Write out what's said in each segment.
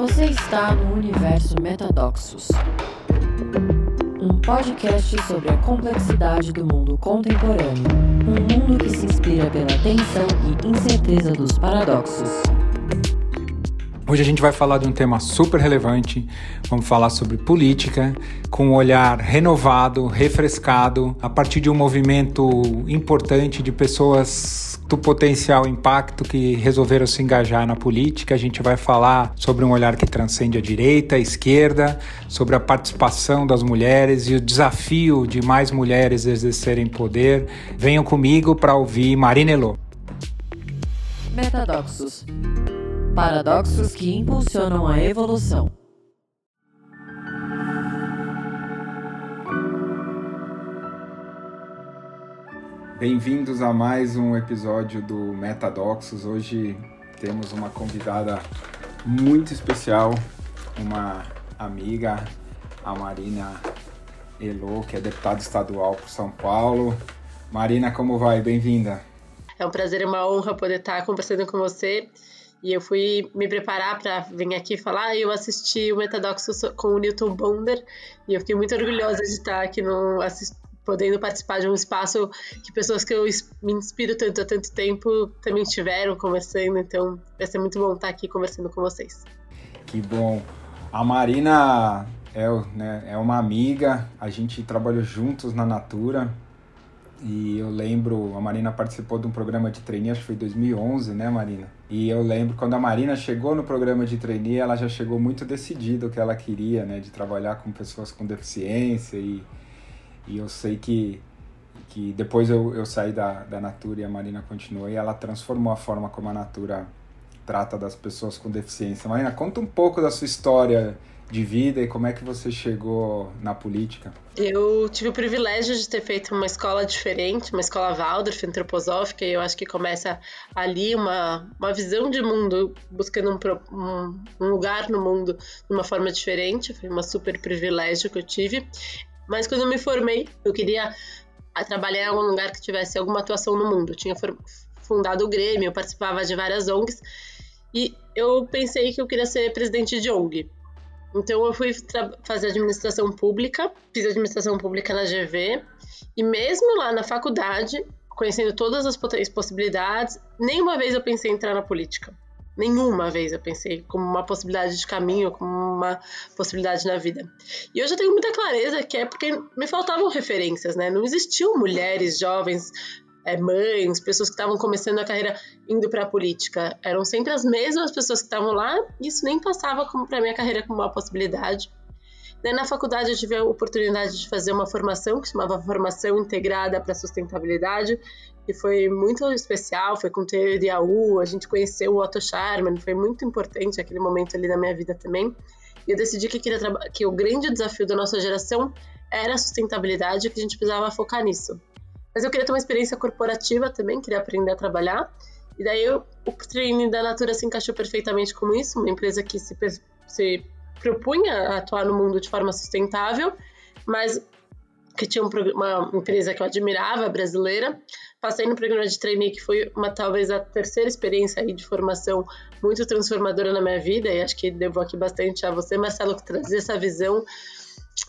Você está no universo Metadoxos, um podcast sobre a complexidade do mundo contemporâneo, um mundo que se inspira pela tensão e incerteza dos paradoxos. Hoje a gente vai falar de um tema super relevante. Vamos falar sobre política com um olhar renovado, refrescado, a partir de um movimento importante de pessoas do potencial impacto que resolveram se engajar na política. A gente vai falar sobre um olhar que transcende a direita, a esquerda, sobre a participação das mulheres e o desafio de mais mulheres exercerem poder. Venham comigo para ouvir Marina Elô. Metadoxos Paradoxos que impulsionam a evolução. Bem-vindos a mais um episódio do Metadoxos. Hoje temos uma convidada muito especial, uma amiga, a Marina Elo, que é deputada estadual por São Paulo. Marina, como vai? Bem-vinda. É um prazer e uma honra poder estar conversando com você e eu fui me preparar para vir aqui falar e eu assisti o Metadoxo com o Newton Bonder e eu fiquei muito orgulhosa de estar aqui no podendo participar de um espaço que pessoas que eu me inspiro tanto há tanto tempo também estiveram conversando, então vai ser muito bom estar aqui conversando com vocês. Que bom. A Marina é, né, é uma amiga, a gente trabalhou juntos na Natura, e eu lembro, a Marina participou de um programa de trainee, acho que foi 2011, né, Marina? E eu lembro quando a Marina chegou no programa de trainee, ela já chegou muito decidida o que ela queria, né, de trabalhar com pessoas com deficiência. E, e eu sei que, que depois eu, eu saí da, da Natura e a Marina continuou, e ela transformou a forma como a Natura trata das pessoas com deficiência. Marina, conta um pouco da sua história de vida e como é que você chegou na política? Eu tive o privilégio de ter feito uma escola diferente, uma escola Waldorf, antroposófica, e eu acho que começa ali uma, uma visão de mundo, buscando um, um, um lugar no mundo de uma forma diferente. Foi um super privilégio que eu tive. Mas quando eu me formei, eu queria trabalhar em algum lugar que tivesse alguma atuação no mundo. Eu tinha fundado o Grêmio, eu participava de várias ONGs, e eu pensei que eu queria ser presidente de ONG. Então eu fui fazer administração pública, fiz administração pública na GV, e mesmo lá na faculdade, conhecendo todas as possibilidades, nenhuma vez eu pensei em entrar na política. Nenhuma vez eu pensei como uma possibilidade de caminho, como uma possibilidade na vida. E hoje eu tenho muita clareza que é porque me faltavam referências, né? Não existiam mulheres jovens é, mães, pessoas que estavam começando a carreira indo para a política. Eram sempre as mesmas pessoas que estavam lá, e isso nem passava para minha carreira como uma possibilidade. Daí, na faculdade eu tive a oportunidade de fazer uma formação que chamava Formação Integrada para Sustentabilidade, e foi muito especial, foi com o TDAU, a gente conheceu o Otto Scharman, foi muito importante aquele momento ali na minha vida também. E eu decidi que, queria que o grande desafio da nossa geração era a sustentabilidade e que a gente precisava focar nisso. Mas eu queria ter uma experiência corporativa também, queria aprender a trabalhar. E daí eu, o training da Natura se encaixou perfeitamente com isso, uma empresa que se, se propunha a atuar no mundo de forma sustentável, mas que tinha um, uma empresa que eu admirava, brasileira. Passei no programa de trainee, que foi uma talvez a terceira experiência aí de formação muito transformadora na minha vida, e acho que devo aqui bastante a você, Marcelo, que trazia essa visão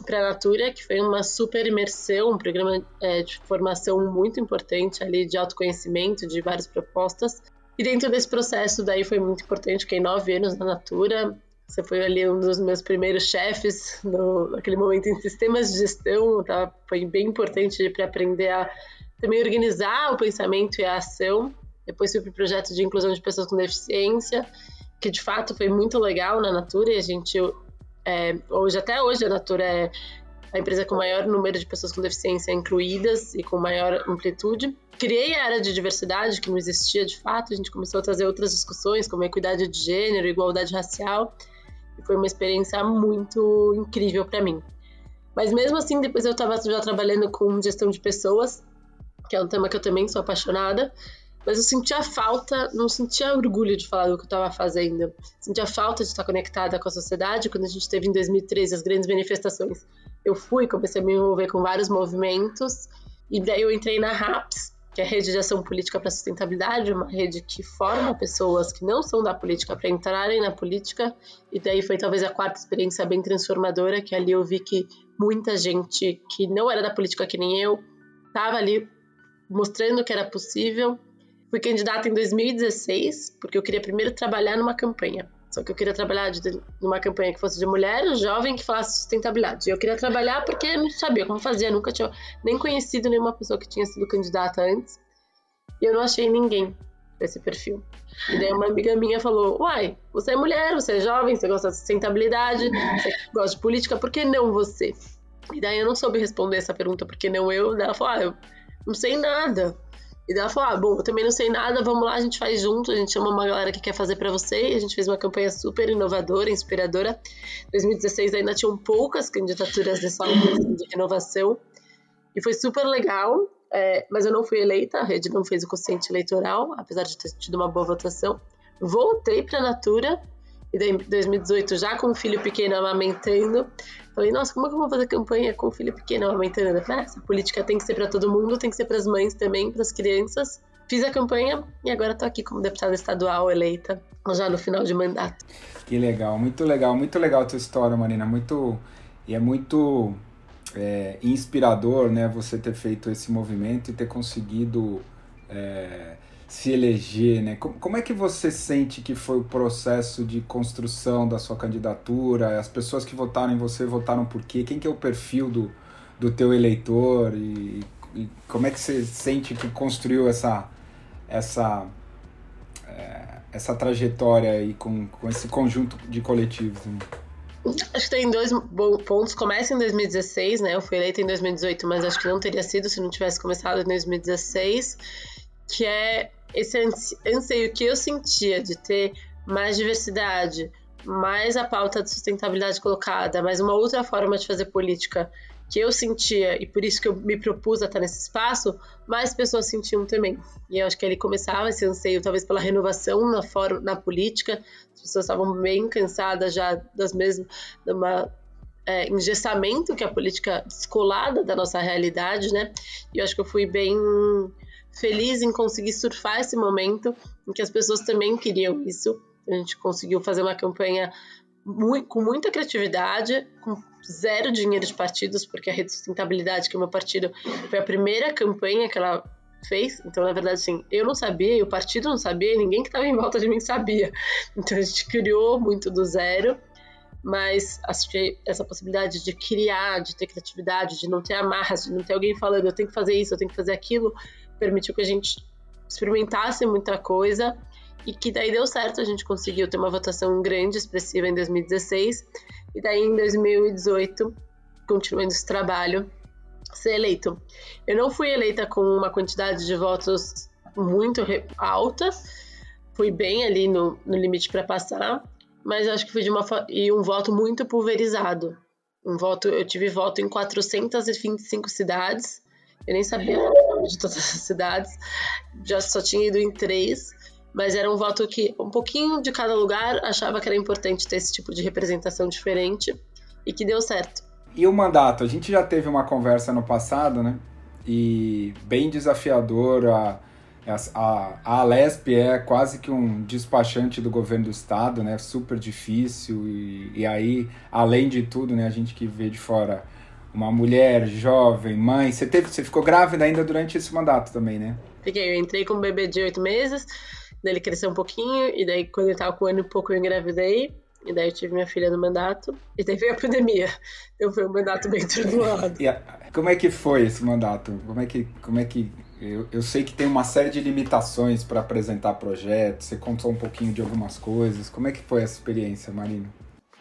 para a Natura, que foi uma super imersão, um programa é, de formação muito importante ali de autoconhecimento, de várias propostas. E dentro desse processo daí foi muito importante, fiquei nove anos na Natura, você foi ali um dos meus primeiros chefes no, naquele momento em sistemas de gestão, tá? foi bem importante para aprender a também organizar o pensamento e a ação. Depois fui para o projeto de inclusão de pessoas com deficiência, que de fato foi muito legal na Natura e a gente é, hoje, até hoje, a Natura é a empresa com maior número de pessoas com deficiência incluídas e com maior amplitude. Criei a área de diversidade, que não existia de fato, a gente começou a trazer outras discussões, como equidade de gênero, igualdade racial, e foi uma experiência muito incrível para mim. Mas mesmo assim, depois eu estava já trabalhando com gestão de pessoas, que é um tema que eu também sou apaixonada, mas eu sentia falta, não sentia orgulho de falar do que eu estava fazendo. Sentia falta de estar conectada com a sociedade. Quando a gente teve em 2013 as grandes manifestações, eu fui, comecei a me envolver com vários movimentos. E daí eu entrei na RAPS, que é a Rede de Ação Política para a Sustentabilidade, uma rede que forma pessoas que não são da política para entrarem na política. E daí foi talvez a quarta experiência bem transformadora, que ali eu vi que muita gente que não era da política que nem eu estava ali mostrando que era possível. Fui candidata em 2016, porque eu queria primeiro trabalhar numa campanha. Só que eu queria trabalhar de, numa campanha que fosse de mulher, jovem, que falasse sustentabilidade. Eu queria trabalhar porque não sabia como fazia, nunca tinha nem conhecido nenhuma pessoa que tinha sido candidata antes. E eu não achei ninguém para esse perfil. E daí uma amiga minha falou: Uai, você é mulher, você é jovem, você gosta de sustentabilidade, você gosta de política, por que não você? E daí eu não soube responder essa pergunta, por que não eu? Daí ela falou: Ah, eu não sei nada. E ela falou: Ah, bom, eu também não sei nada, vamos lá, a gente faz junto, a gente chama uma galera que quer fazer para você. E a gente fez uma campanha super inovadora, inspiradora. Em 2016 ainda tinham poucas candidaturas dessa de renovação. E foi super legal, é, mas eu não fui eleita, a rede não fez o consciente eleitoral, apesar de ter tido uma boa votação. Voltei para a Natura, e daí em 2018, já com um filho pequeno amamentando, falei, nossa, como é que eu vou fazer campanha com um filho pequeno amamentando? Falei, ah, essa política tem que ser para todo mundo, tem que ser para as mães também, para as crianças. Fiz a campanha e agora estou aqui como deputada estadual eleita, já no final de mandato. Que legal, muito legal, muito legal a tua história, Marina, muito... E é muito é, inspirador, né, você ter feito esse movimento e ter conseguido... É, se eleger, né? Como é que você sente que foi o processo de construção da sua candidatura? As pessoas que votaram em você votaram por quê? Quem que é o perfil do, do teu eleitor? E, e como é que você sente que construiu essa essa é, essa trajetória aí com, com esse conjunto de coletivos? Né? Acho que tem dois pontos. Começa em 2016, né? Eu fui eleita em 2018, mas acho que não teria sido se não tivesse começado em 2016, que é esse anseio que eu sentia de ter mais diversidade, mais a pauta de sustentabilidade colocada, mais uma outra forma de fazer política que eu sentia, e por isso que eu me propus a estar nesse espaço, mais pessoas sentiam também. E eu acho que ele começava esse anseio, talvez pela renovação na, forma, na política, as pessoas estavam bem cansadas já das mesmas, de uma é, engessamento que a política descolada da nossa realidade, né? E eu acho que eu fui bem feliz em conseguir surfar esse momento em que as pessoas também queriam isso. A gente conseguiu fazer uma campanha muito, com muita criatividade, com zero dinheiro de partidos, porque a Rede Sustentabilidade, que é o meu partido, foi a primeira campanha que ela fez. Então, na verdade, assim, eu não sabia, e o partido não sabia, e ninguém que estava em volta de mim sabia. Então, a gente criou muito do zero. Mas acho que essa possibilidade de criar, de ter criatividade, de não ter amarras, de não ter alguém falando eu tenho que fazer isso, eu tenho que fazer aquilo, permitiu que a gente experimentasse muita coisa e que daí deu certo, a gente conseguiu ter uma votação grande, expressiva em 2016 e daí em 2018, continuando esse trabalho, ser eleito. Eu não fui eleita com uma quantidade de votos muito alta, fui bem ali no, no limite para passar, mas acho que fui de uma e um voto muito pulverizado. Um voto, eu tive voto em 425 cidades eu nem sabia de todas as cidades, já só tinha ido em três, mas era um voto que um pouquinho de cada lugar achava que era importante ter esse tipo de representação diferente e que deu certo. E o mandato? A gente já teve uma conversa no passado, né? E bem desafiador. A, a, a Alesp é quase que um despachante do governo do estado, né? Super difícil. E, e aí, além de tudo, né? A gente que vê de fora uma mulher jovem, mãe. Você, teve, você ficou grávida ainda durante esse mandato também, né? Fiquei, eu entrei com um bebê de oito meses, daí ele cresceu um pouquinho, e daí quando ele tava com um ano e pouco eu engravidei, e daí eu tive minha filha no mandato, e daí veio a pandemia. Então foi um mandato bem turbulado. a, como é que foi esse mandato? Como é que. Como é que eu, eu sei que tem uma série de limitações para apresentar projetos, você contou um pouquinho de algumas coisas. Como é que foi essa experiência, Marina?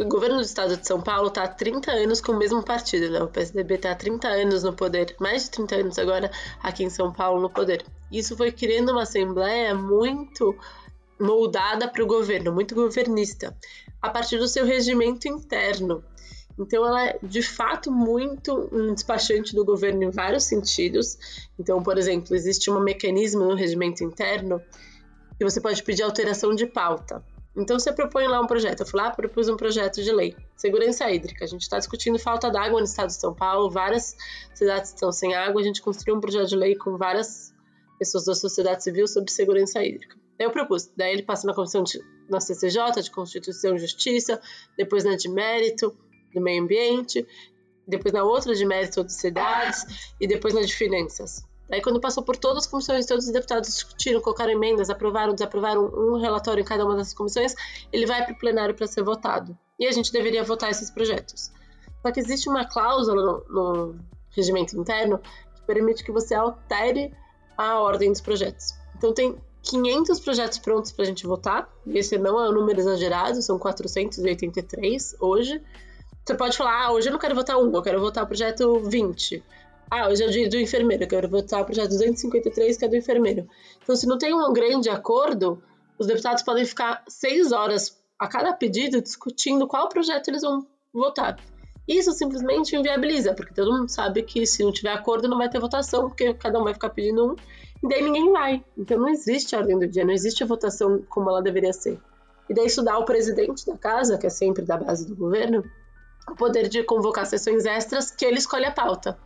O governo do estado de São Paulo está há 30 anos com o mesmo partido, né? O PSDB está há 30 anos no poder, mais de 30 anos agora aqui em São Paulo no poder. Isso foi criando uma assembleia muito moldada para o governo, muito governista, a partir do seu regimento interno. Então, ela é de fato muito um despachante do governo em vários sentidos. Então, por exemplo, existe um mecanismo no regimento interno que você pode pedir alteração de pauta. Então você propõe lá um projeto. Eu fui lá, propus um projeto de lei. Segurança hídrica. A gente está discutindo falta d'água no estado de São Paulo, várias cidades estão sem água. A gente construiu um projeto de lei com várias pessoas da sociedade civil sobre segurança hídrica. Daí eu propus, daí ele passa na comissão de, na CCJ, de Constituição e Justiça, depois na de Mérito, do Meio Ambiente, depois na outra de Mérito de Cidades e depois na de Finanças. Daí, quando passou por todas as comissões, todos os deputados discutiram, colocaram emendas, aprovaram, desaprovaram um relatório em cada uma dessas comissões, ele vai para o plenário para ser votado. E a gente deveria votar esses projetos. Só que existe uma cláusula no, no regimento interno que permite que você altere a ordem dos projetos. Então, tem 500 projetos prontos para a gente votar. Esse não é um número exagerado, são 483 hoje. Você pode falar, ah, hoje eu não quero votar um, eu quero votar o projeto 20. Ah, hoje é o dia do enfermeiro, eu quero votar o projeto 253, que é do enfermeiro. Então, se não tem um grande acordo, os deputados podem ficar seis horas a cada pedido discutindo qual projeto eles vão votar. Isso simplesmente inviabiliza, porque todo mundo sabe que se não tiver acordo não vai ter votação, porque cada um vai ficar pedindo um, e daí ninguém vai. Então não existe ordem do dia, não existe a votação como ela deveria ser. E daí isso dá ao presidente da casa, que é sempre da base do governo, o poder de convocar sessões extras que ele escolhe a pauta.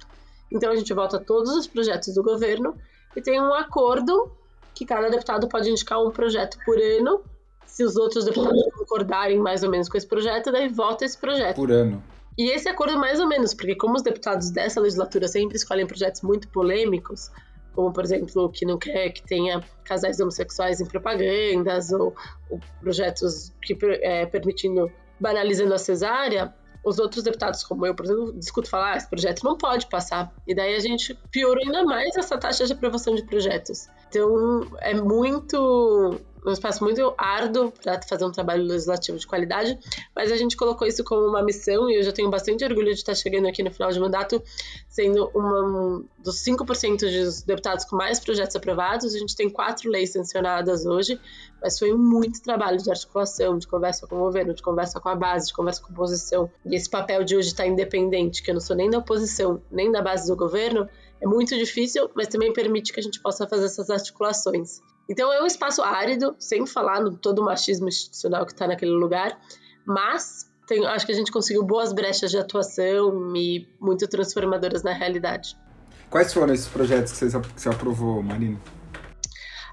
Então a gente vota todos os projetos do governo e tem um acordo que cada deputado pode indicar um projeto por ano. Se os outros deputados concordarem mais ou menos com esse projeto, daí vota esse projeto. Por ano. E esse acordo mais ou menos, porque como os deputados dessa legislatura sempre escolhem projetos muito polêmicos, como por exemplo que não quer que tenha casais homossexuais em propagandas ou, ou projetos que é, permitindo banalizando a cesárea, os outros deputados, como eu, por exemplo, discuto falar, ah, esse projeto não pode passar. E daí a gente piorou ainda mais essa taxa de aprovação de projetos. Então, é muito um espaço muito árduo para fazer um trabalho legislativo de qualidade, mas a gente colocou isso como uma missão e eu já tenho bastante orgulho de estar chegando aqui no final de mandato, sendo um dos 5% dos deputados com mais projetos aprovados. A gente tem quatro leis sancionadas hoje, mas foi muito trabalho de articulação, de conversa com o governo, de conversa com a base, de conversa com a oposição. E esse papel de hoje estar independente, que eu não sou nem da oposição, nem da base do governo, é muito difícil, mas também permite que a gente possa fazer essas articulações. Então é um espaço árido, sem falar no todo o machismo institucional que está naquele lugar, mas tem, acho que a gente conseguiu boas brechas de atuação e muito transformadoras na realidade. Quais foram esses projetos que você, que você aprovou, Marina?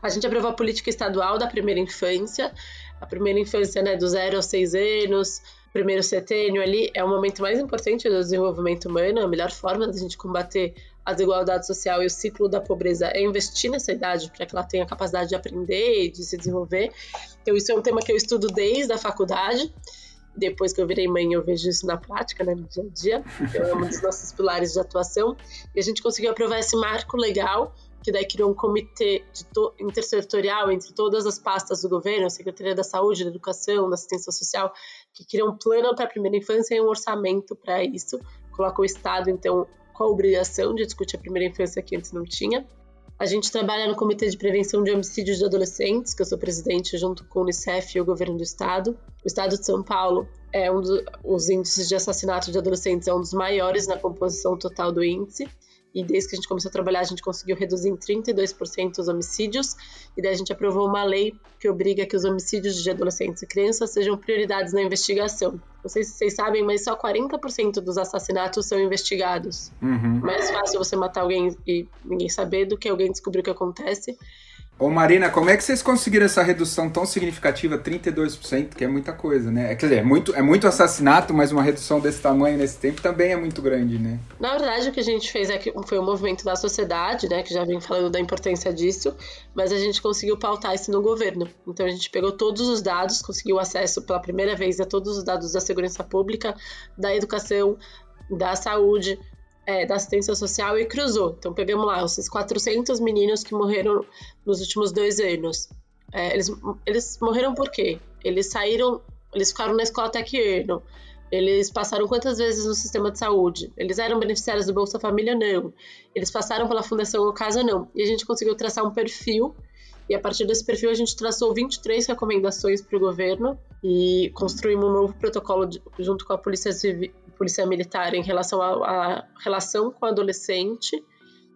A gente aprovou a política estadual da primeira infância, a primeira infância né, do zero aos seis anos, primeiro setênio ali é o momento mais importante do desenvolvimento humano, a melhor forma da gente combater a desigualdade social e o ciclo da pobreza é investir nessa idade para que ela tenha capacidade de aprender e de se desenvolver. Então, isso é um tema que eu estudo desde a faculdade. Depois que eu virei mãe, eu vejo isso na prática, né, no dia a dia. Então, é um dos nossos pilares de atuação. E a gente conseguiu aprovar esse marco legal, que daí criou um comitê intersetorial entre todas as pastas do governo, a Secretaria da Saúde, da Educação, da Assistência Social, que criou um plano para a primeira infância e um orçamento para isso. Coloca o Estado, então, com a obrigação de discutir a primeira infância que antes não tinha. A gente trabalha no Comitê de Prevenção de Homicídios de Adolescentes, que eu sou presidente junto com o Unicef e o governo do estado. O estado de São Paulo é um dos índices de assassinato de adolescentes é um dos maiores na composição total do índice e desde que a gente começou a trabalhar, a gente conseguiu reduzir em 32% os homicídios, e daí a gente aprovou uma lei que obriga que os homicídios de adolescentes e crianças sejam prioridades na investigação. Não sei se vocês sabem, mas só 40% dos assassinatos são investigados. Uhum. Mais fácil você matar alguém e ninguém saber do que alguém descobrir o que acontece. Ô Marina, como é que vocês conseguiram essa redução tão significativa, 32%, que é muita coisa, né? Quer dizer, é muito, é muito assassinato, mas uma redução desse tamanho nesse tempo também é muito grande, né? Na verdade, o que a gente fez é que foi um movimento da sociedade, né, que já vem falando da importância disso, mas a gente conseguiu pautar isso no governo. Então a gente pegou todos os dados, conseguiu acesso pela primeira vez a todos os dados da segurança pública, da educação, da saúde, é, da assistência social e cruzou. Então pegamos lá esses 400 meninos que morreram nos últimos dois anos. É, eles, eles morreram por quê? Eles saíram, eles ficaram na escola até que ano? Eles passaram quantas vezes no sistema de saúde? Eles eram beneficiários do Bolsa Família? Não. Eles passaram pela Fundação Casa? Não. E a gente conseguiu traçar um perfil e a partir desse perfil a gente traçou 23 recomendações para o governo e construímos um novo protocolo de, junto com a Polícia Civil, Polícia Militar em relação à relação com o adolescente.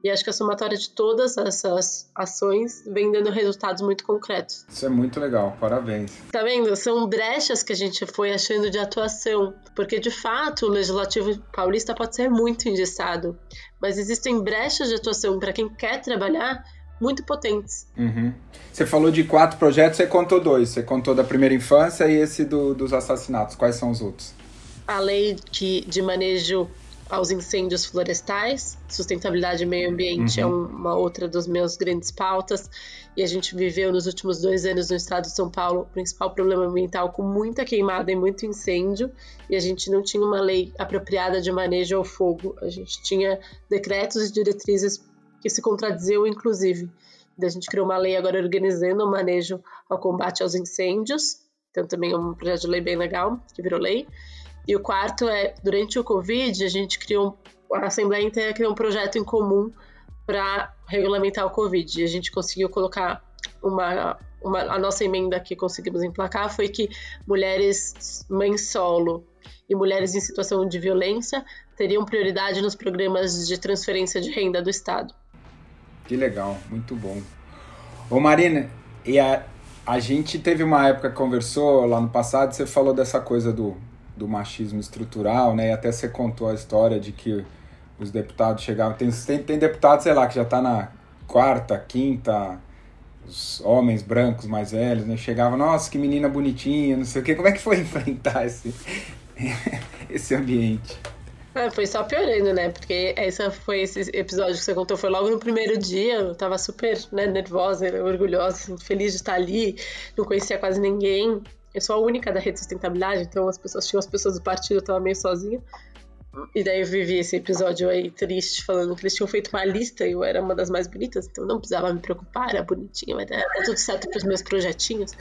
E acho que a somatória de todas essas ações vem dando resultados muito concretos. Isso é muito legal, parabéns. Tá vendo? São brechas que a gente foi achando de atuação. Porque, de fato, o legislativo paulista pode ser muito engessado. Mas existem brechas de atuação para quem quer trabalhar muito potentes. Uhum. Você falou de quatro projetos, você contou dois. Você contou da primeira infância e esse do, dos assassinatos. Quais são os outros? A lei de, de manejo aos incêndios florestais, sustentabilidade e meio ambiente é uhum. é uma outra dos meus grandes pautas. E a gente viveu nos últimos dois anos no estado de São Paulo o principal problema ambiental com muita queimada e muito incêndio. E a gente não tinha uma lei apropriada de manejo ao fogo. A gente tinha decretos e diretrizes que se contradiziam, inclusive. a gente criou uma lei agora organizando o manejo ao combate aos incêndios. Então também é um projeto de lei bem legal que virou lei. E o quarto é, durante o Covid, a gente criou, a Assembleia inteira criou um projeto em comum para regulamentar o Covid. E a gente conseguiu colocar uma, uma, a nossa emenda que conseguimos emplacar foi que mulheres mães solo e mulheres em situação de violência teriam prioridade nos programas de transferência de renda do Estado. Que legal, muito bom. Ô Marina, e a, a gente teve uma época que conversou lá no passado, você falou dessa coisa do do machismo estrutural, né? E até você contou a história de que os deputados chegavam. Tem, tem, tem deputado, sei lá, que já está na quarta, quinta, os homens brancos mais velhos, né? Chegavam, nossa, que menina bonitinha, não sei o quê. Como é que foi enfrentar esse, esse ambiente? É, foi só piorando, né? Porque essa foi esse episódio que você contou, foi logo no primeiro dia. Eu tava super né, nervosa, orgulhosa, feliz de estar ali, não conhecia quase ninguém. Eu sou a única da rede de sustentabilidade, então as pessoas tinham as pessoas do partido, eu tava meio sozinha. E daí eu vivi esse episódio aí triste, falando que eles tinham feito uma lista e eu era uma das mais bonitas, então não precisava me preocupar, era bonitinha, mas era tudo certo para os meus projetinhos.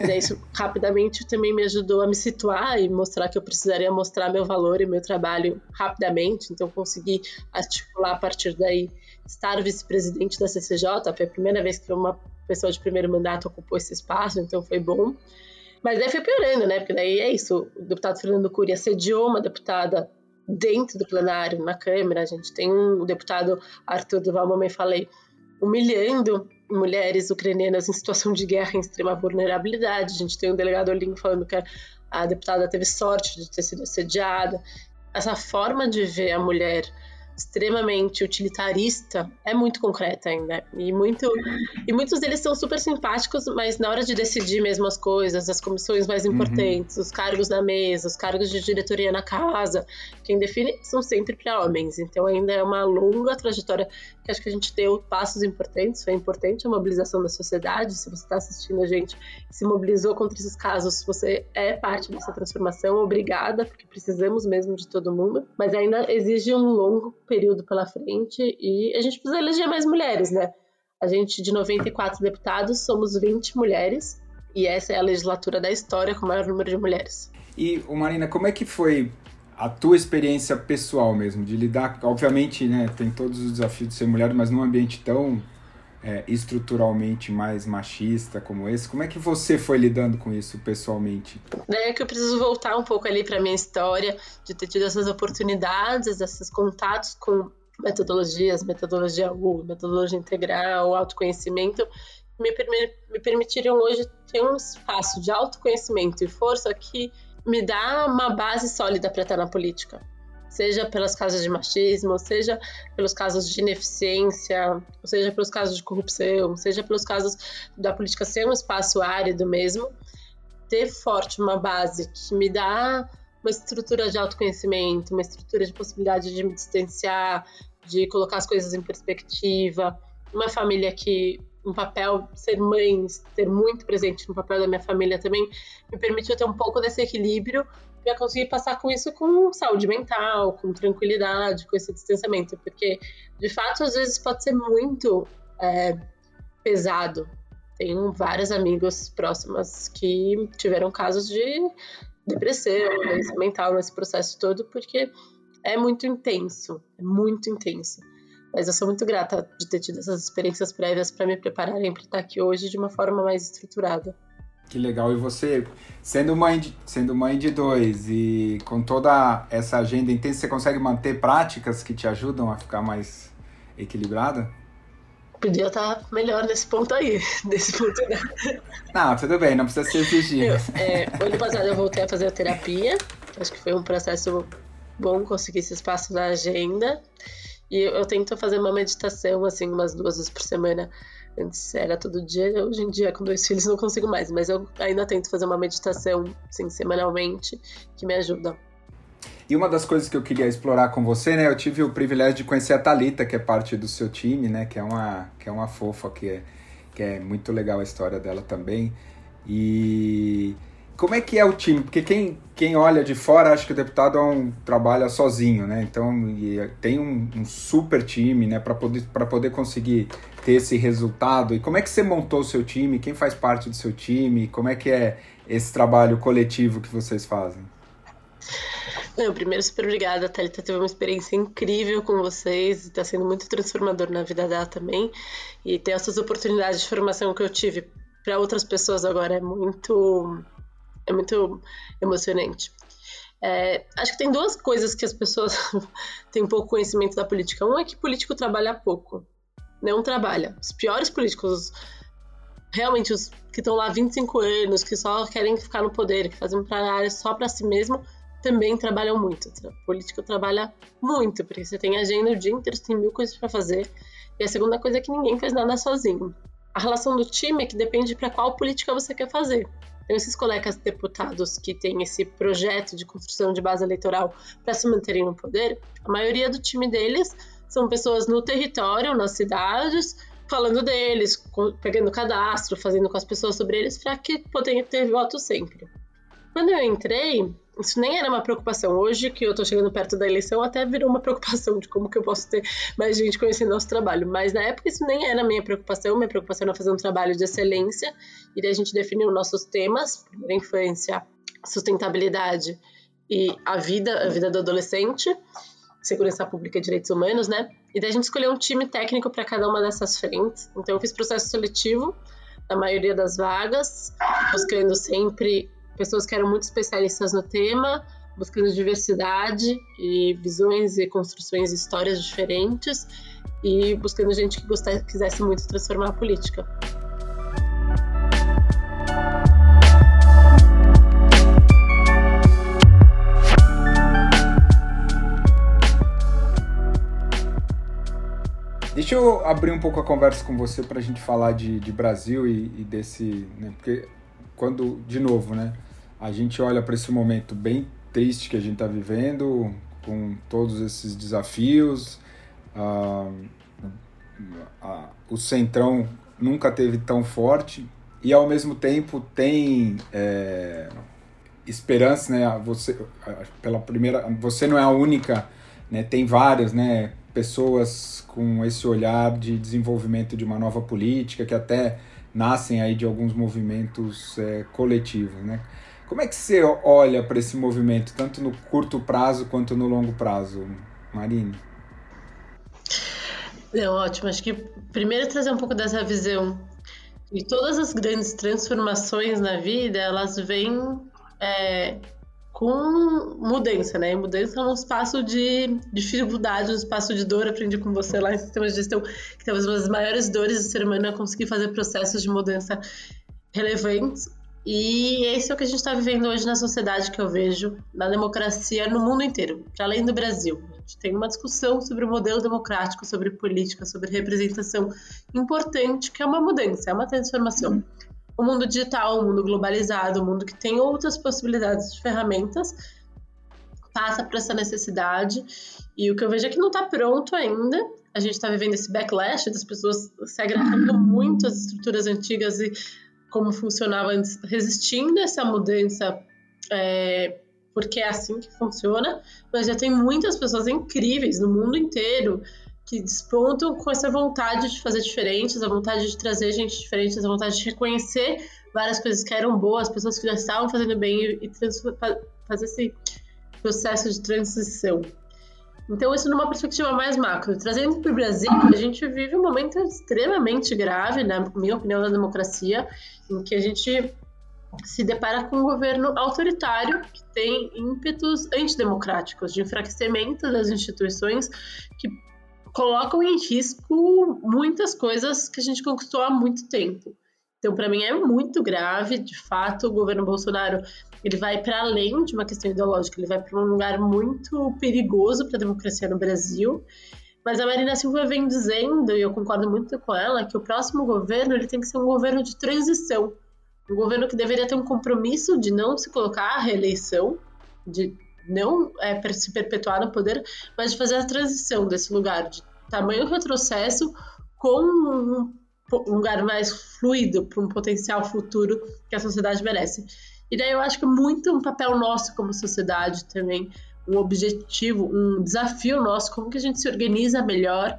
E daí isso rapidamente também me ajudou a me situar e mostrar que eu precisaria mostrar meu valor e meu trabalho rapidamente, então consegui articular a partir daí estar vice-presidente da CCJ, foi a primeira vez que uma pessoa de primeiro mandato ocupou esse espaço, então foi bom. Mas daí foi piorando, né? Porque daí é isso. O deputado Fernando Cury assediou uma deputada dentro do plenário, na Câmara. A gente tem um deputado Arthur Duval, mamãe falei, humilhando mulheres ucranianas em situação de guerra em extrema vulnerabilidade. A gente tem um delegado Olinho falando que a deputada teve sorte de ter sido assediada. Essa forma de ver a mulher extremamente utilitarista é muito concreta ainda. E, muito, e muitos deles são super simpáticos, mas na hora de decidir mesmo as coisas, as comissões mais uhum. importantes, uhum. os cargos na mesa, os cargos de diretoria na casa, quem define são sempre para homens. Então ainda é uma longa trajetória que acho que a gente deu passos importantes. Foi importante a mobilização da sociedade. Se você está assistindo a gente se mobilizou contra esses casos, você é parte dessa transformação. Obrigada, porque precisamos mesmo de todo mundo. Mas ainda exige um longo período pela frente e a gente precisa eleger mais mulheres, né? A gente, de 94 deputados, somos 20 mulheres e essa é a legislatura da história com o maior número de mulheres. E, Marina, como é que foi a tua experiência pessoal mesmo, de lidar, obviamente, né, tem todos os desafios de ser mulher, mas num ambiente tão é, estruturalmente mais machista como esse, como é que você foi lidando com isso pessoalmente? É que eu preciso voltar um pouco ali para minha história, de ter tido essas oportunidades, esses contatos com metodologias, metodologia U, metodologia integral, autoconhecimento, me, me permitiram hoje ter um espaço de autoconhecimento e força que me dá uma base sólida para estar na política. Seja pelas causas de machismo, seja pelos casos de ineficiência, seja pelos casos de corrupção, seja pelos casos da política ser um espaço árido mesmo. Ter forte uma base que me dá uma estrutura de autoconhecimento, uma estrutura de possibilidade de me distanciar, de colocar as coisas em perspectiva, uma família que um papel, ser mãe, ser muito presente no papel da minha família também, me permitiu ter um pouco desse equilíbrio para conseguir passar com isso com saúde mental, com tranquilidade, com esse distanciamento, porque de fato às vezes pode ser muito é, pesado. Tenho vários amigos próximas que tiveram casos de depressão, doença mental nesse processo todo, porque é muito intenso, é muito intenso. Mas eu sou muito grata de ter tido essas experiências prévias para me prepararem para estar aqui hoje de uma forma mais estruturada. Que legal. E você, sendo mãe de, sendo mãe de dois e com toda essa agenda intensa, você consegue manter práticas que te ajudam a ficar mais equilibrada? Podia estar melhor nesse ponto aí, nesse ponto. Não, tudo bem, não precisa ser exigido. É, ano passado eu voltei a fazer a terapia, acho que foi um processo bom conseguir esse espaço na agenda. E eu, eu, tento fazer uma meditação, assim, umas duas vezes por semana. Antes era todo dia, hoje em dia, com dois filhos, não consigo mais. Mas eu ainda tento fazer uma meditação, assim, semanalmente, que me ajuda. E uma das coisas que eu queria explorar com você, né? Eu tive o privilégio de conhecer a Talita, que é parte do seu time, né? Que é uma, que é uma fofa, que é, que é muito legal a história dela também. E como é que é o time? Porque quem, quem olha de fora acha que o deputado é um, trabalha sozinho, né? Então tem um, um, super time, né? Para poder, poder conseguir ter esse resultado. E como é que você montou o seu time? Quem faz parte do seu time? Como é que é esse trabalho coletivo que vocês fazem? Não, primeiro, super obrigada. A Thalita teve uma experiência incrível com vocês, está sendo muito transformador na vida dela também. E ter essas oportunidades de formação que eu tive para outras pessoas agora é muito é muito emocionante. É, acho que tem duas coisas que as pessoas têm pouco conhecimento da política. Um é que político trabalha pouco. Não trabalha. Os piores políticos, realmente os que estão lá há 25 anos, que só querem ficar no poder, que fazem para área só para si mesmo, também trabalham muito. O político trabalha muito, porque você tem agenda o dia inteiro, você tem mil coisas para fazer. E a segunda coisa é que ninguém faz nada sozinho. A relação do time é que depende para qual política você quer fazer. Então, esses colegas deputados que têm esse projeto de construção de base eleitoral para se manterem no poder, a maioria do time deles são pessoas no território, nas cidades, falando deles, pegando cadastro, fazendo com as pessoas sobre eles, para que possam ter voto sempre. Quando eu entrei, isso nem era uma preocupação. Hoje, que eu tô chegando perto da eleição, até virou uma preocupação de como que eu posso ter mais gente conhecendo nosso trabalho. Mas na época isso nem era minha preocupação. Minha preocupação era fazer um trabalho de excelência e a gente definiu nossos temas, primeira infância, sustentabilidade e a vida, a vida do adolescente, segurança pública e direitos humanos, né? E daí a gente escolheu um time técnico para cada uma dessas frentes. Então eu fiz processo seletivo na maioria das vagas, buscando sempre pessoas que eram muito especialistas no tema, buscando diversidade e visões e construções e histórias diferentes e buscando gente que gostasse, quisesse muito transformar a política. Deixa eu abrir um pouco a conversa com você para a gente falar de, de Brasil e, e desse. Né, porque quando, de novo, né? A gente olha para esse momento bem triste que a gente está vivendo, com todos esses desafios. Ah, ah, o Centrão nunca teve tão forte e ao mesmo tempo tem é, esperança, né? Você, pela primeira, você não é a única, né? Tem várias, né? Pessoas com esse olhar de desenvolvimento de uma nova política que até nascem aí de alguns movimentos é, coletivos, né? Como é que você olha para esse movimento, tanto no curto prazo quanto no longo prazo, Marine? Não, ótimo. Acho que primeiro trazer um pouco dessa visão. E todas as grandes transformações na vida, elas vêm é, com mudança, né? mudança é um espaço de dificuldade, um espaço de dor. Aprendi com você lá em sistemas de gestão que talvez uma das maiores dores do ser humano é conseguir fazer processos de mudança relevantes e esse é o que a gente está vivendo hoje na sociedade que eu vejo, na democracia no mundo inteiro, para além do Brasil. A gente tem uma discussão sobre o modelo democrático, sobre política, sobre representação importante, que é uma mudança, é uma transformação. O mundo digital, o mundo globalizado, o mundo que tem outras possibilidades de ferramentas, passa por essa necessidade. E o que eu vejo é que não está pronto ainda. A gente está vivendo esse backlash das pessoas se agradando muito às estruturas antigas e como funcionava antes, resistindo a essa mudança, é, porque é assim que funciona, mas já tem muitas pessoas incríveis no mundo inteiro que despontam com essa vontade de fazer diferentes, a vontade de trazer gente diferente, a vontade de reconhecer várias coisas que eram boas, pessoas que já estavam fazendo bem e, e fazer esse processo de transição. Então, isso numa perspectiva mais macro. Trazendo para o Brasil, a gente vive um momento extremamente grave, na minha opinião, da democracia, em que a gente se depara com um governo autoritário que tem ímpetos antidemocráticos, de enfraquecimento das instituições, que colocam em risco muitas coisas que a gente conquistou há muito tempo. Então, para mim, é muito grave. De fato, o governo Bolsonaro ele vai para além de uma questão ideológica, ele vai para um lugar muito perigoso para a democracia no Brasil. Mas a Marina Silva vem dizendo, e eu concordo muito com ela, que o próximo governo ele tem que ser um governo de transição. Um governo que deveria ter um compromisso de não se colocar à reeleição, de não é, se perpetuar no poder, mas de fazer a transição desse lugar de tamanho retrocesso com um lugar mais fluido para um potencial futuro que a sociedade merece. E daí eu acho que é muito um papel nosso como sociedade também, um objetivo, um desafio nosso, como que a gente se organiza melhor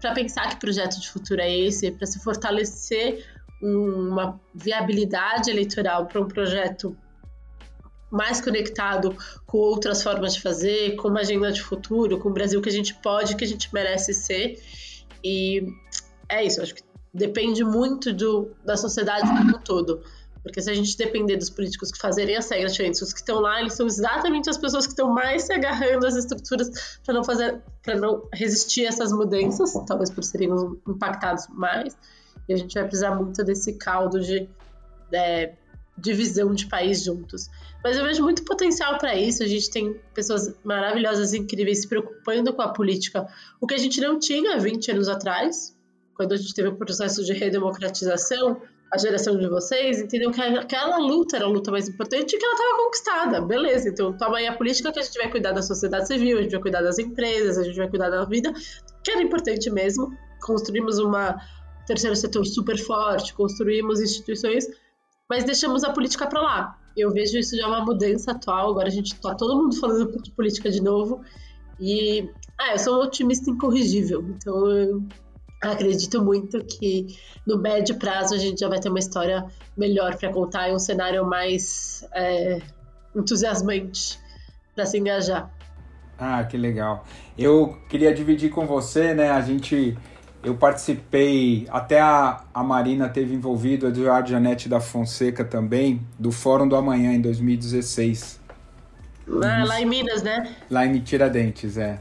para pensar que projeto de futuro é esse, para se fortalecer uma viabilidade eleitoral para um projeto mais conectado com outras formas de fazer, com uma agenda de futuro, com o Brasil que a gente pode, que a gente merece ser. E é isso, acho que depende muito do, da sociedade como um todo. Porque se a gente depender dos políticos que fazerem as regras diferentes, os que estão lá, eles são exatamente as pessoas que estão mais se agarrando às estruturas para não fazer, para não resistir a essas mudanças, talvez por serem impactados mais. E a gente vai precisar muito desse caldo de é, divisão de país juntos. Mas eu vejo muito potencial para isso. A gente tem pessoas maravilhosas, incríveis, se preocupando com a política, o que a gente não tinha 20 anos atrás, quando a gente teve o processo de redemocratização, a geração de vocês, entendeu que aquela luta era a luta mais importante e que ela estava conquistada. Beleza, então toma aí a política que a gente vai cuidar da sociedade civil, a gente vai cuidar das empresas, a gente vai cuidar da vida, que era importante mesmo. Construímos uma terceiro setor super forte, construímos instituições, mas deixamos a política para lá. Eu vejo isso já uma mudança atual, agora a gente está todo mundo falando de política de novo. E ah, eu sou um otimista incorrigível, então eu acredito muito que no médio prazo a gente já vai ter uma história melhor para contar e um cenário mais é, entusiasmante para se engajar. Ah, que legal. Eu queria dividir com você, né? A gente eu participei, até a, a Marina teve envolvido, a Eduardo Janete da Fonseca também, do Fórum do Amanhã em 2016. Ah, lá em Minas, né? Lá em Tiradentes, é.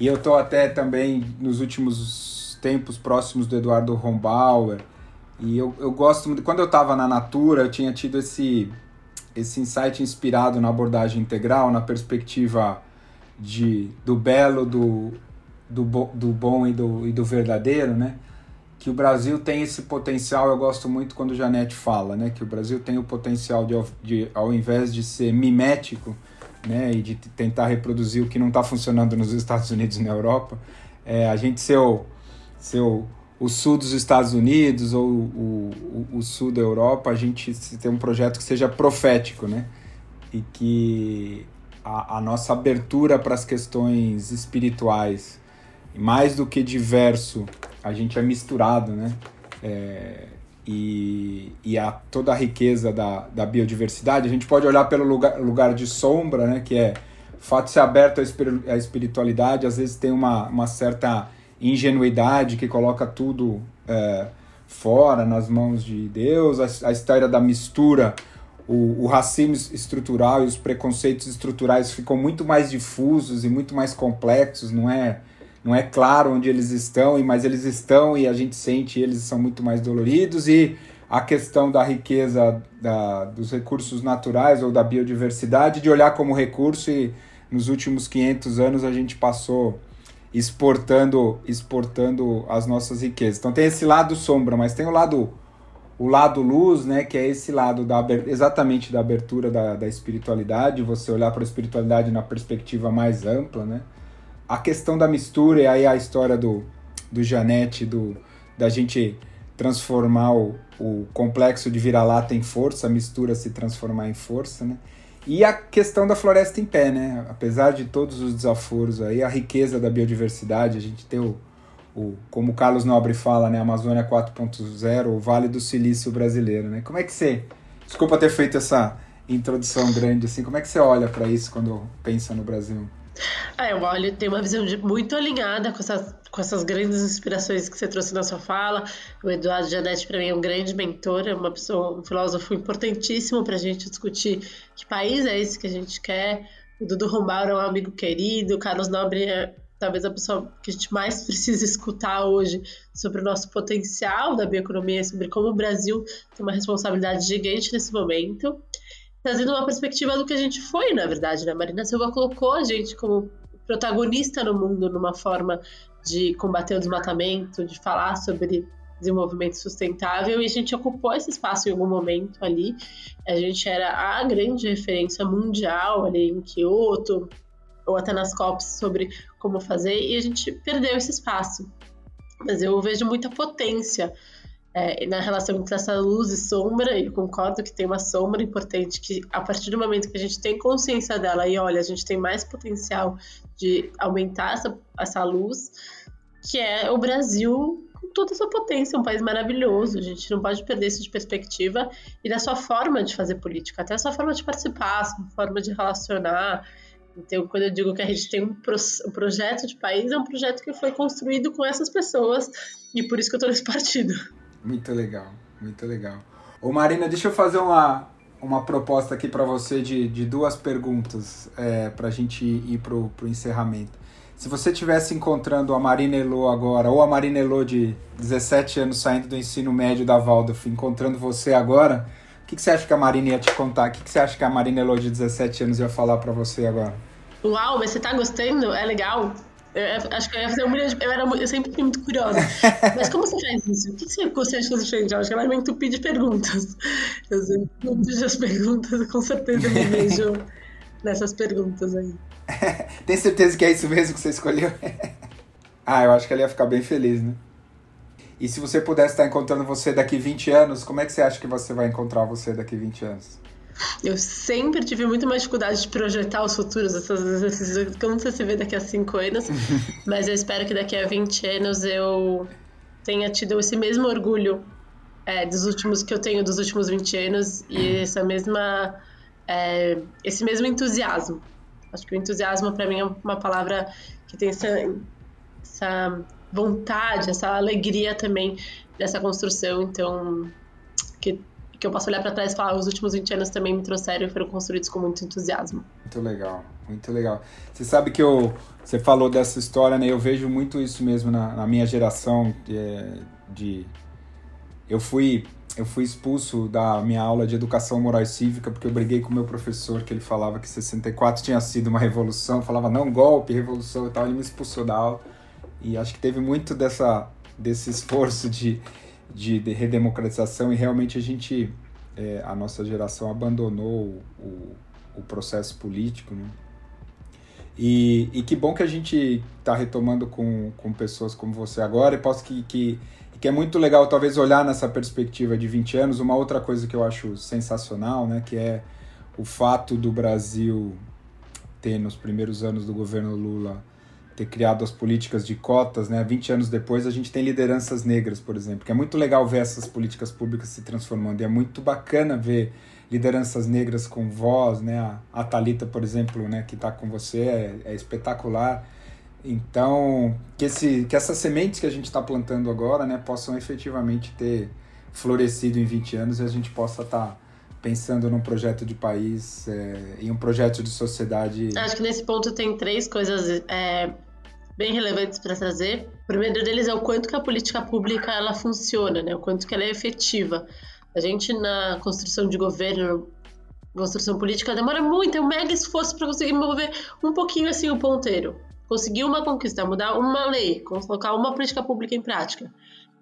E eu tô até também nos últimos tempos próximos do Eduardo Rombauer. E eu, eu gosto muito. Quando eu estava na Natura, eu tinha tido esse, esse insight inspirado na abordagem integral, na perspectiva de, do belo, do, do, bo, do bom e do, e do verdadeiro, né? Que o Brasil tem esse potencial, eu gosto muito quando o Janete fala, né? Que o Brasil tem o potencial de, de ao invés de ser mimético, né? E de tentar reproduzir o que não está funcionando nos Estados Unidos e na Europa, é, a gente ser o, ser o, o sul dos Estados Unidos ou o, o, o sul da Europa, a gente tem um projeto que seja profético, né? E que a, a nossa abertura para as questões espirituais mais do que diverso, a gente é misturado, né? É, e, e a, toda a riqueza da, da biodiversidade, a gente pode olhar pelo lugar, lugar de sombra, né? Que é fato ser aberto à espiritualidade, às vezes tem uma, uma certa ingenuidade que coloca tudo é, fora, nas mãos de Deus, a, a história da mistura, o, o, racismo estrutural e os preconceitos estruturais ficam muito mais difusos e muito mais complexos, não é não é claro onde eles estão, mas eles estão e a gente sente eles são muito mais doloridos e a questão da riqueza da, dos recursos naturais ou da biodiversidade, de olhar como recurso e nos últimos 500 anos a gente passou exportando exportando as nossas riquezas. Então tem esse lado sombra, mas tem o lado o lado luz, né, que é esse lado da exatamente da abertura da, da espiritualidade, você olhar para a espiritualidade na perspectiva mais ampla, né? A questão da mistura, e aí a história do, do Janete, do, da gente transformar o, o complexo de vira-lata em força, a mistura se transformar em força, né? E a questão da floresta em pé, né? Apesar de todos os desaforos aí, a riqueza da biodiversidade, a gente tem o, o como o Carlos Nobre fala, né? Amazônia 4.0, o Vale do Silício brasileiro, né? Como é que você... Desculpa ter feito essa introdução grande, assim. Como é que você olha para isso quando pensa no Brasil? Ah, eu olho, tenho uma visão de, muito alinhada com essas, com essas grandes inspirações que você trouxe na sua fala. O Eduardo Janete, para mim, é um grande mentor, é uma pessoa, um filósofo importantíssimo para a gente discutir que país é esse que a gente quer. O Dudu Rombauro é um amigo querido, o Carlos Nobre é talvez a pessoa que a gente mais precisa escutar hoje sobre o nosso potencial da bioeconomia, sobre como o Brasil tem uma responsabilidade gigante nesse momento trazendo uma perspectiva do que a gente foi, na verdade, né? Marina Silva colocou a gente como protagonista no mundo numa forma de combater o desmatamento, de falar sobre desenvolvimento sustentável e a gente ocupou esse espaço em algum momento ali. A gente era a grande referência mundial ali em Kyoto ou até nas COPs sobre como fazer e a gente perdeu esse espaço. Mas eu vejo muita potência é, na relação entre essa luz e sombra, e concordo que tem uma sombra importante, que a partir do momento que a gente tem consciência dela e olha, a gente tem mais potencial de aumentar essa, essa luz, que é o Brasil com toda a sua potência, um país maravilhoso. A gente não pode perder isso de perspectiva e da sua forma de fazer política, até a sua forma de participar, a sua forma de relacionar. Então, quando eu digo que a gente tem um, pro, um projeto de país, é um projeto que foi construído com essas pessoas e por isso que eu estou nesse partido. Muito legal, muito legal. Ô Marina, deixa eu fazer uma, uma proposta aqui para você de, de duas perguntas é, para a gente ir para o encerramento. Se você estivesse encontrando a Marina Elô agora, ou a Marina Elô de 17 anos saindo do ensino médio da Waldorf, encontrando você agora, o que, que você acha que a Marina ia te contar? O que, que você acha que a Marina Elô de 17 anos ia falar para você agora? Uau, mas você tá gostando? É legal? Eu, acho que eu ia fazer um milhão de... Eu, era, eu sempre fui muito curiosa. Mas como você faz isso? O que você gostaria de fazer Eu acho que ela me entupir de perguntas. Eu sempre entupir as perguntas, com certeza me vejo nessas perguntas aí. Tem certeza que é isso mesmo que você escolheu? ah, eu acho que ela ia ficar bem feliz, né? E se você pudesse estar encontrando você daqui 20 anos, como é que você acha que você vai encontrar você daqui 20 anos? Eu sempre tive muito mais dificuldade de projetar os futuros, essas vezes, como você se vê daqui a 5 anos, mas eu espero que daqui a 20 anos eu tenha tido esse mesmo orgulho é, dos últimos que eu tenho dos últimos 20 anos e essa mesma é, esse mesmo entusiasmo Acho que o entusiasmo para mim é uma palavra que tem essa, essa vontade, essa alegria também dessa construção. Então, que, que eu posso olhar para trás e falar, os últimos 20 anos também me trouxeram e foram construídos com muito entusiasmo. Muito legal, muito legal. Você sabe que eu, você falou dessa história, né? Eu vejo muito isso mesmo na, na minha geração de, de eu fui eu fui expulso da minha aula de educação moral e cívica porque eu briguei com o meu professor que ele falava que 64 tinha sido uma revolução, falava não golpe, revolução e tal, ele me expulsou da aula. E acho que teve muito dessa desse esforço de, de, de redemocratização e realmente a gente é, a nossa geração abandonou o, o processo político, né? E, e que bom que a gente está retomando com, com pessoas como você agora e posso que, que que é muito legal talvez olhar nessa perspectiva de 20 anos. Uma outra coisa que eu acho sensacional, né, que é o fato do Brasil ter nos primeiros anos do governo Lula ter criado as políticas de cotas, né? 20 anos depois a gente tem lideranças negras, por exemplo, que é muito legal ver essas políticas públicas se transformando. E é muito bacana ver lideranças negras com voz, né? A, Talita, por exemplo, né, que está com você é, é espetacular. Então, que, esse, que essas sementes que a gente está plantando agora né, possam efetivamente ter florescido em 20 anos e a gente possa estar tá pensando num projeto de país é, em um projeto de sociedade. Acho que nesse ponto tem três coisas é, bem relevantes para trazer. O primeiro deles é o quanto que a política pública ela funciona, né? o quanto que ela é efetiva. A gente, na construção de governo, construção política, demora muito, é um mega esforço para conseguir mover um pouquinho assim o ponteiro conseguir uma conquista, mudar uma lei, colocar uma política pública em prática.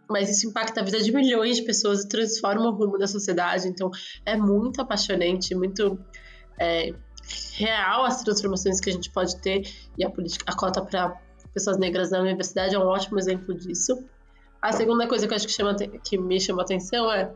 Mas isso impacta a vida de milhões de pessoas e transforma o rumo da sociedade. Então, é muito apaixonante, muito é, real as transformações que a gente pode ter. E a, política, a cota para pessoas negras na universidade é um ótimo exemplo disso. A segunda coisa que eu acho que, chama, que me chama atenção é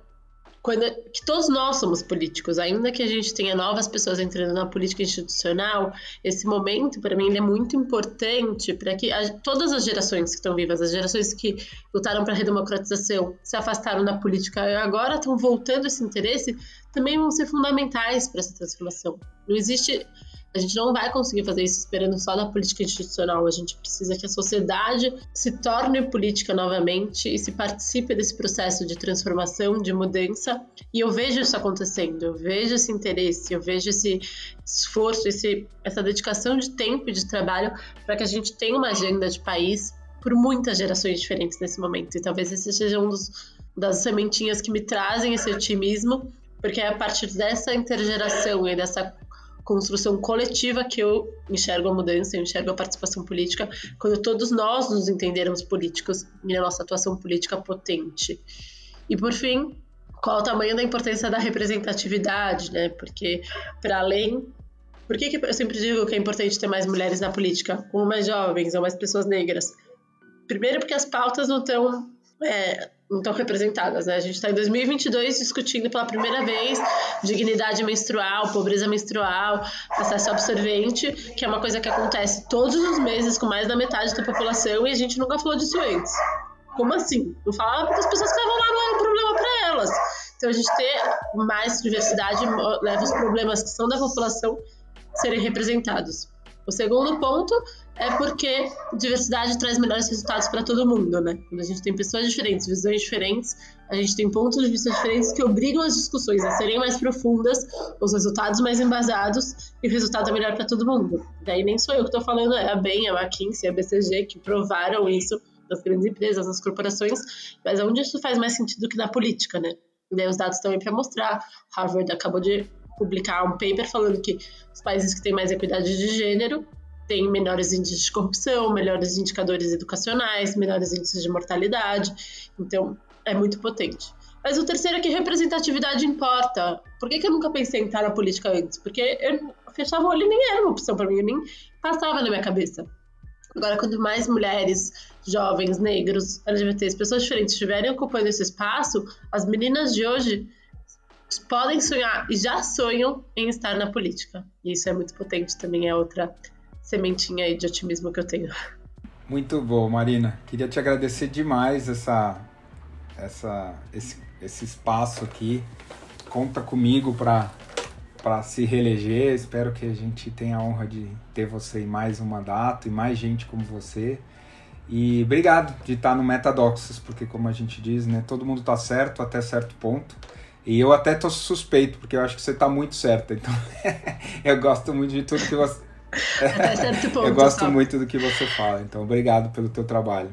quando que todos nós somos políticos, ainda que a gente tenha novas pessoas entrando na política institucional, esse momento para mim é muito importante para que a, todas as gerações que estão vivas, as gerações que lutaram para a redemocratização, se afastaram da política e agora estão voltando esse interesse, também vão ser fundamentais para essa transformação. Não existe a gente não vai conseguir fazer isso esperando só da política institucional. A gente precisa que a sociedade se torne política novamente e se participe desse processo de transformação, de mudança. E eu vejo isso acontecendo, eu vejo esse interesse, eu vejo esse esforço, esse, essa dedicação de tempo e de trabalho para que a gente tenha uma agenda de país por muitas gerações diferentes nesse momento. E talvez esse seja um dos das sementinhas que me trazem esse otimismo, porque é a partir dessa intergeração e dessa construção coletiva que eu enxergo a mudança, eu enxergo a participação política, quando todos nós nos entendermos políticos e a nossa atuação política potente. E por fim, qual o tamanho da importância da representatividade, né? Porque para além por que, que eu sempre digo que é importante ter mais mulheres na política, ou mais jovens, ou mais pessoas negras? Primeiro, porque as pautas não estão é, não estão representadas, né? A gente está em 2022 discutindo pela primeira vez dignidade menstrual, pobreza menstrual, acesso absorvente, que é uma coisa que acontece todos os meses com mais da metade da população e a gente nunca falou disso antes. Como assim? Não falava porque as pessoas estavam lá não era um problema para elas. Então a gente ter mais diversidade leva os problemas que são da população serem representados. O segundo ponto é porque diversidade traz melhores resultados para todo mundo, né? Quando a gente tem pessoas diferentes, visões diferentes, a gente tem pontos de vista diferentes que obrigam as discussões a serem mais profundas, os resultados mais embasados e o resultado é melhor para todo mundo. Daí nem sou eu que estou falando, é a BEM, a McKinsey, a BCG que provaram isso nas grandes empresas, nas corporações, mas onde isso faz mais sentido que na política, né? E daí os dados também para mostrar. Harvard acabou de publicar um paper falando que os países que têm mais equidade de gênero têm menores índices de corrupção, melhores indicadores educacionais, menores índices de mortalidade. Então, é muito potente. Mas o terceiro é que representatividade importa. Por que, que eu nunca pensei em estar na política antes? Porque eu fechava o olho e nem era uma opção para mim, nem passava na minha cabeça. Agora, quanto mais mulheres, jovens, negros, LGBTs, pessoas diferentes estiverem ocupando esse espaço, as meninas de hoje podem sonhar e já sonham em estar na política. E isso é muito potente também, é outra sementinha aí de otimismo que eu tenho. Muito bom, Marina. Queria te agradecer demais essa, essa, esse, esse espaço aqui. Conta comigo para para se reeleger. Espero que a gente tenha a honra de ter você em mais um mandato e mais gente como você. E obrigado de estar no Metadoxos, porque como a gente diz, né, todo mundo está certo até certo ponto. E eu até tô suspeito, porque eu acho que você tá muito certa. Então, eu gosto muito de tudo que você. Até certo ponto. eu gosto muito do que você fala. Então, obrigado pelo teu trabalho.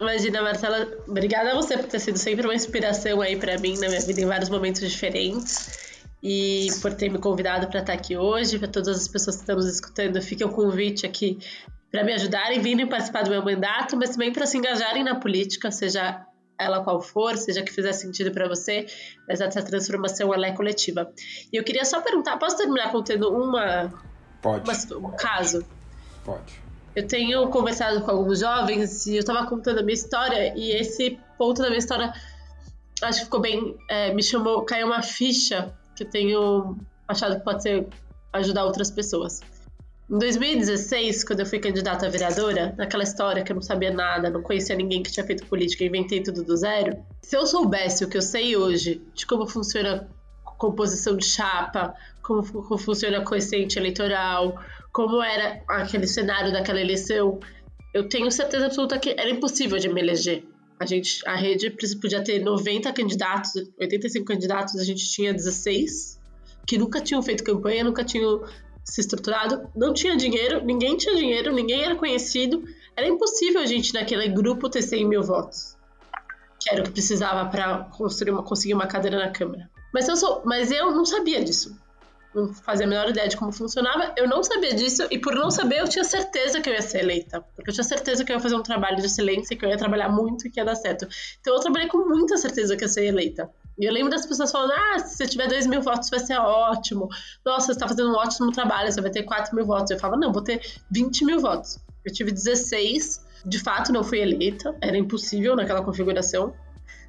Imagina, Marcela, obrigada a você por ter sido sempre uma inspiração aí para mim na minha vida em vários momentos diferentes e por ter me convidado para estar aqui hoje. Para todas as pessoas que estão nos escutando, fica o um convite aqui para me ajudarem, virem participar do meu mandato, mas também para se engajarem na política, seja ela qual for, seja que fizer sentido para você, mas essa transformação ela é coletiva. E eu queria só perguntar, posso terminar contando uma, Pode. Uma, um caso? Pode. Eu tenho conversado com alguns jovens e eu estava contando a minha história e esse ponto da minha história acho que ficou bem, é, me chamou, caiu uma ficha que eu tenho achado que pode ser ajudar outras pessoas. Em 2016, quando eu fui candidata a vereadora, naquela história que eu não sabia nada, não conhecia ninguém que tinha feito política, inventei tudo do zero. Se eu soubesse o que eu sei hoje de como funciona composição de chapa, como, como funciona coeficiente eleitoral, como era aquele cenário daquela eleição, eu tenho certeza absoluta que era impossível de me eleger. A gente, a rede podia ter 90 candidatos, 85 candidatos, a gente tinha 16 que nunca tinham feito campanha, nunca tinham se estruturado, não tinha dinheiro, ninguém tinha dinheiro, ninguém era conhecido. Era impossível a gente, naquele grupo, ter 100 mil votos, que era o que precisava para conseguir uma cadeira na Câmara. Mas eu, sou, mas eu não sabia disso. Não fazia a menor ideia de como funcionava. Eu não sabia disso, e por não saber, eu tinha certeza que eu ia ser eleita. Porque eu tinha certeza que eu ia fazer um trabalho de excelência, que eu ia trabalhar muito e que ia dar certo. Então eu trabalhei com muita certeza que ia ser eleita. Eu lembro das pessoas falando: ah, se você tiver 2 mil votos vai ser ótimo. Nossa, você está fazendo um ótimo trabalho, você vai ter 4 mil votos. Eu falava: não, vou ter 20 mil votos. Eu tive 16, de fato não fui eleita, era impossível naquela configuração.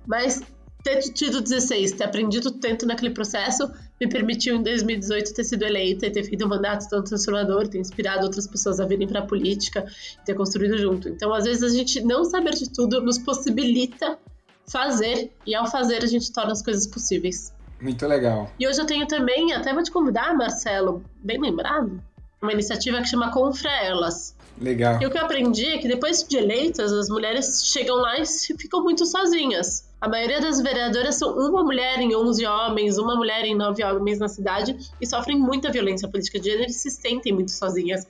Mas ter tido 16, ter aprendido tanto naquele processo, me permitiu em 2018 ter sido eleita e ter feito um mandato tão transformador, ter inspirado outras pessoas a virem para a política, ter construído junto. Então, às vezes, a gente não saber de tudo nos possibilita fazer, e ao fazer a gente torna as coisas possíveis. Muito legal. E hoje eu tenho também, até vou te convidar, Marcelo, bem lembrado, uma iniciativa que chama Confra Elas. Legal. E o que eu aprendi é que depois de eleitas, as mulheres chegam lá e ficam muito sozinhas. A maioria das vereadoras são uma mulher em 11 homens, uma mulher em 9 homens na cidade e sofrem muita violência política de gênero e se sentem muito sozinhas.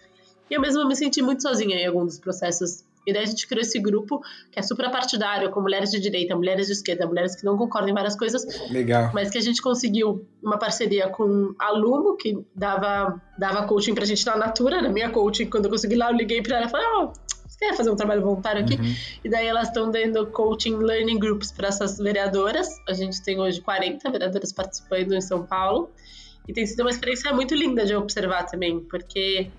E eu mesma me senti muito sozinha em alguns dos processos E daí a gente criou esse grupo que é suprapartidário, com mulheres de direita, mulheres de esquerda, mulheres que não concordam em várias coisas. Legal. Mas que a gente conseguiu uma parceria com a Lumo, que dava, dava coaching pra gente na Natura, na minha coaching. Quando eu consegui lá, eu liguei pra ela e falei, ó, oh, você quer fazer um trabalho voluntário aqui? Uhum. E daí elas estão dando coaching learning groups para essas vereadoras. A gente tem hoje 40 vereadoras participando em São Paulo. E tem sido uma experiência muito linda de observar também, porque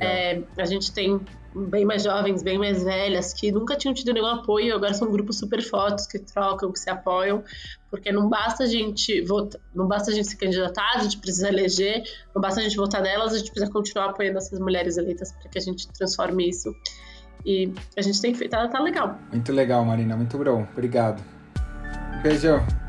é, a gente tem bem mais jovens, bem mais velhas, que nunca tinham tido nenhum apoio, agora são grupos super fotos que trocam, que se apoiam, porque não basta a gente votar, não basta a gente se candidatar, a gente precisa eleger, não basta a gente votar nelas, a gente precisa continuar apoiando essas mulheres eleitas para que a gente transforme isso. E a gente tem feito, tá, tá legal. Muito legal, Marina, muito bom. Obrigado. Beijo.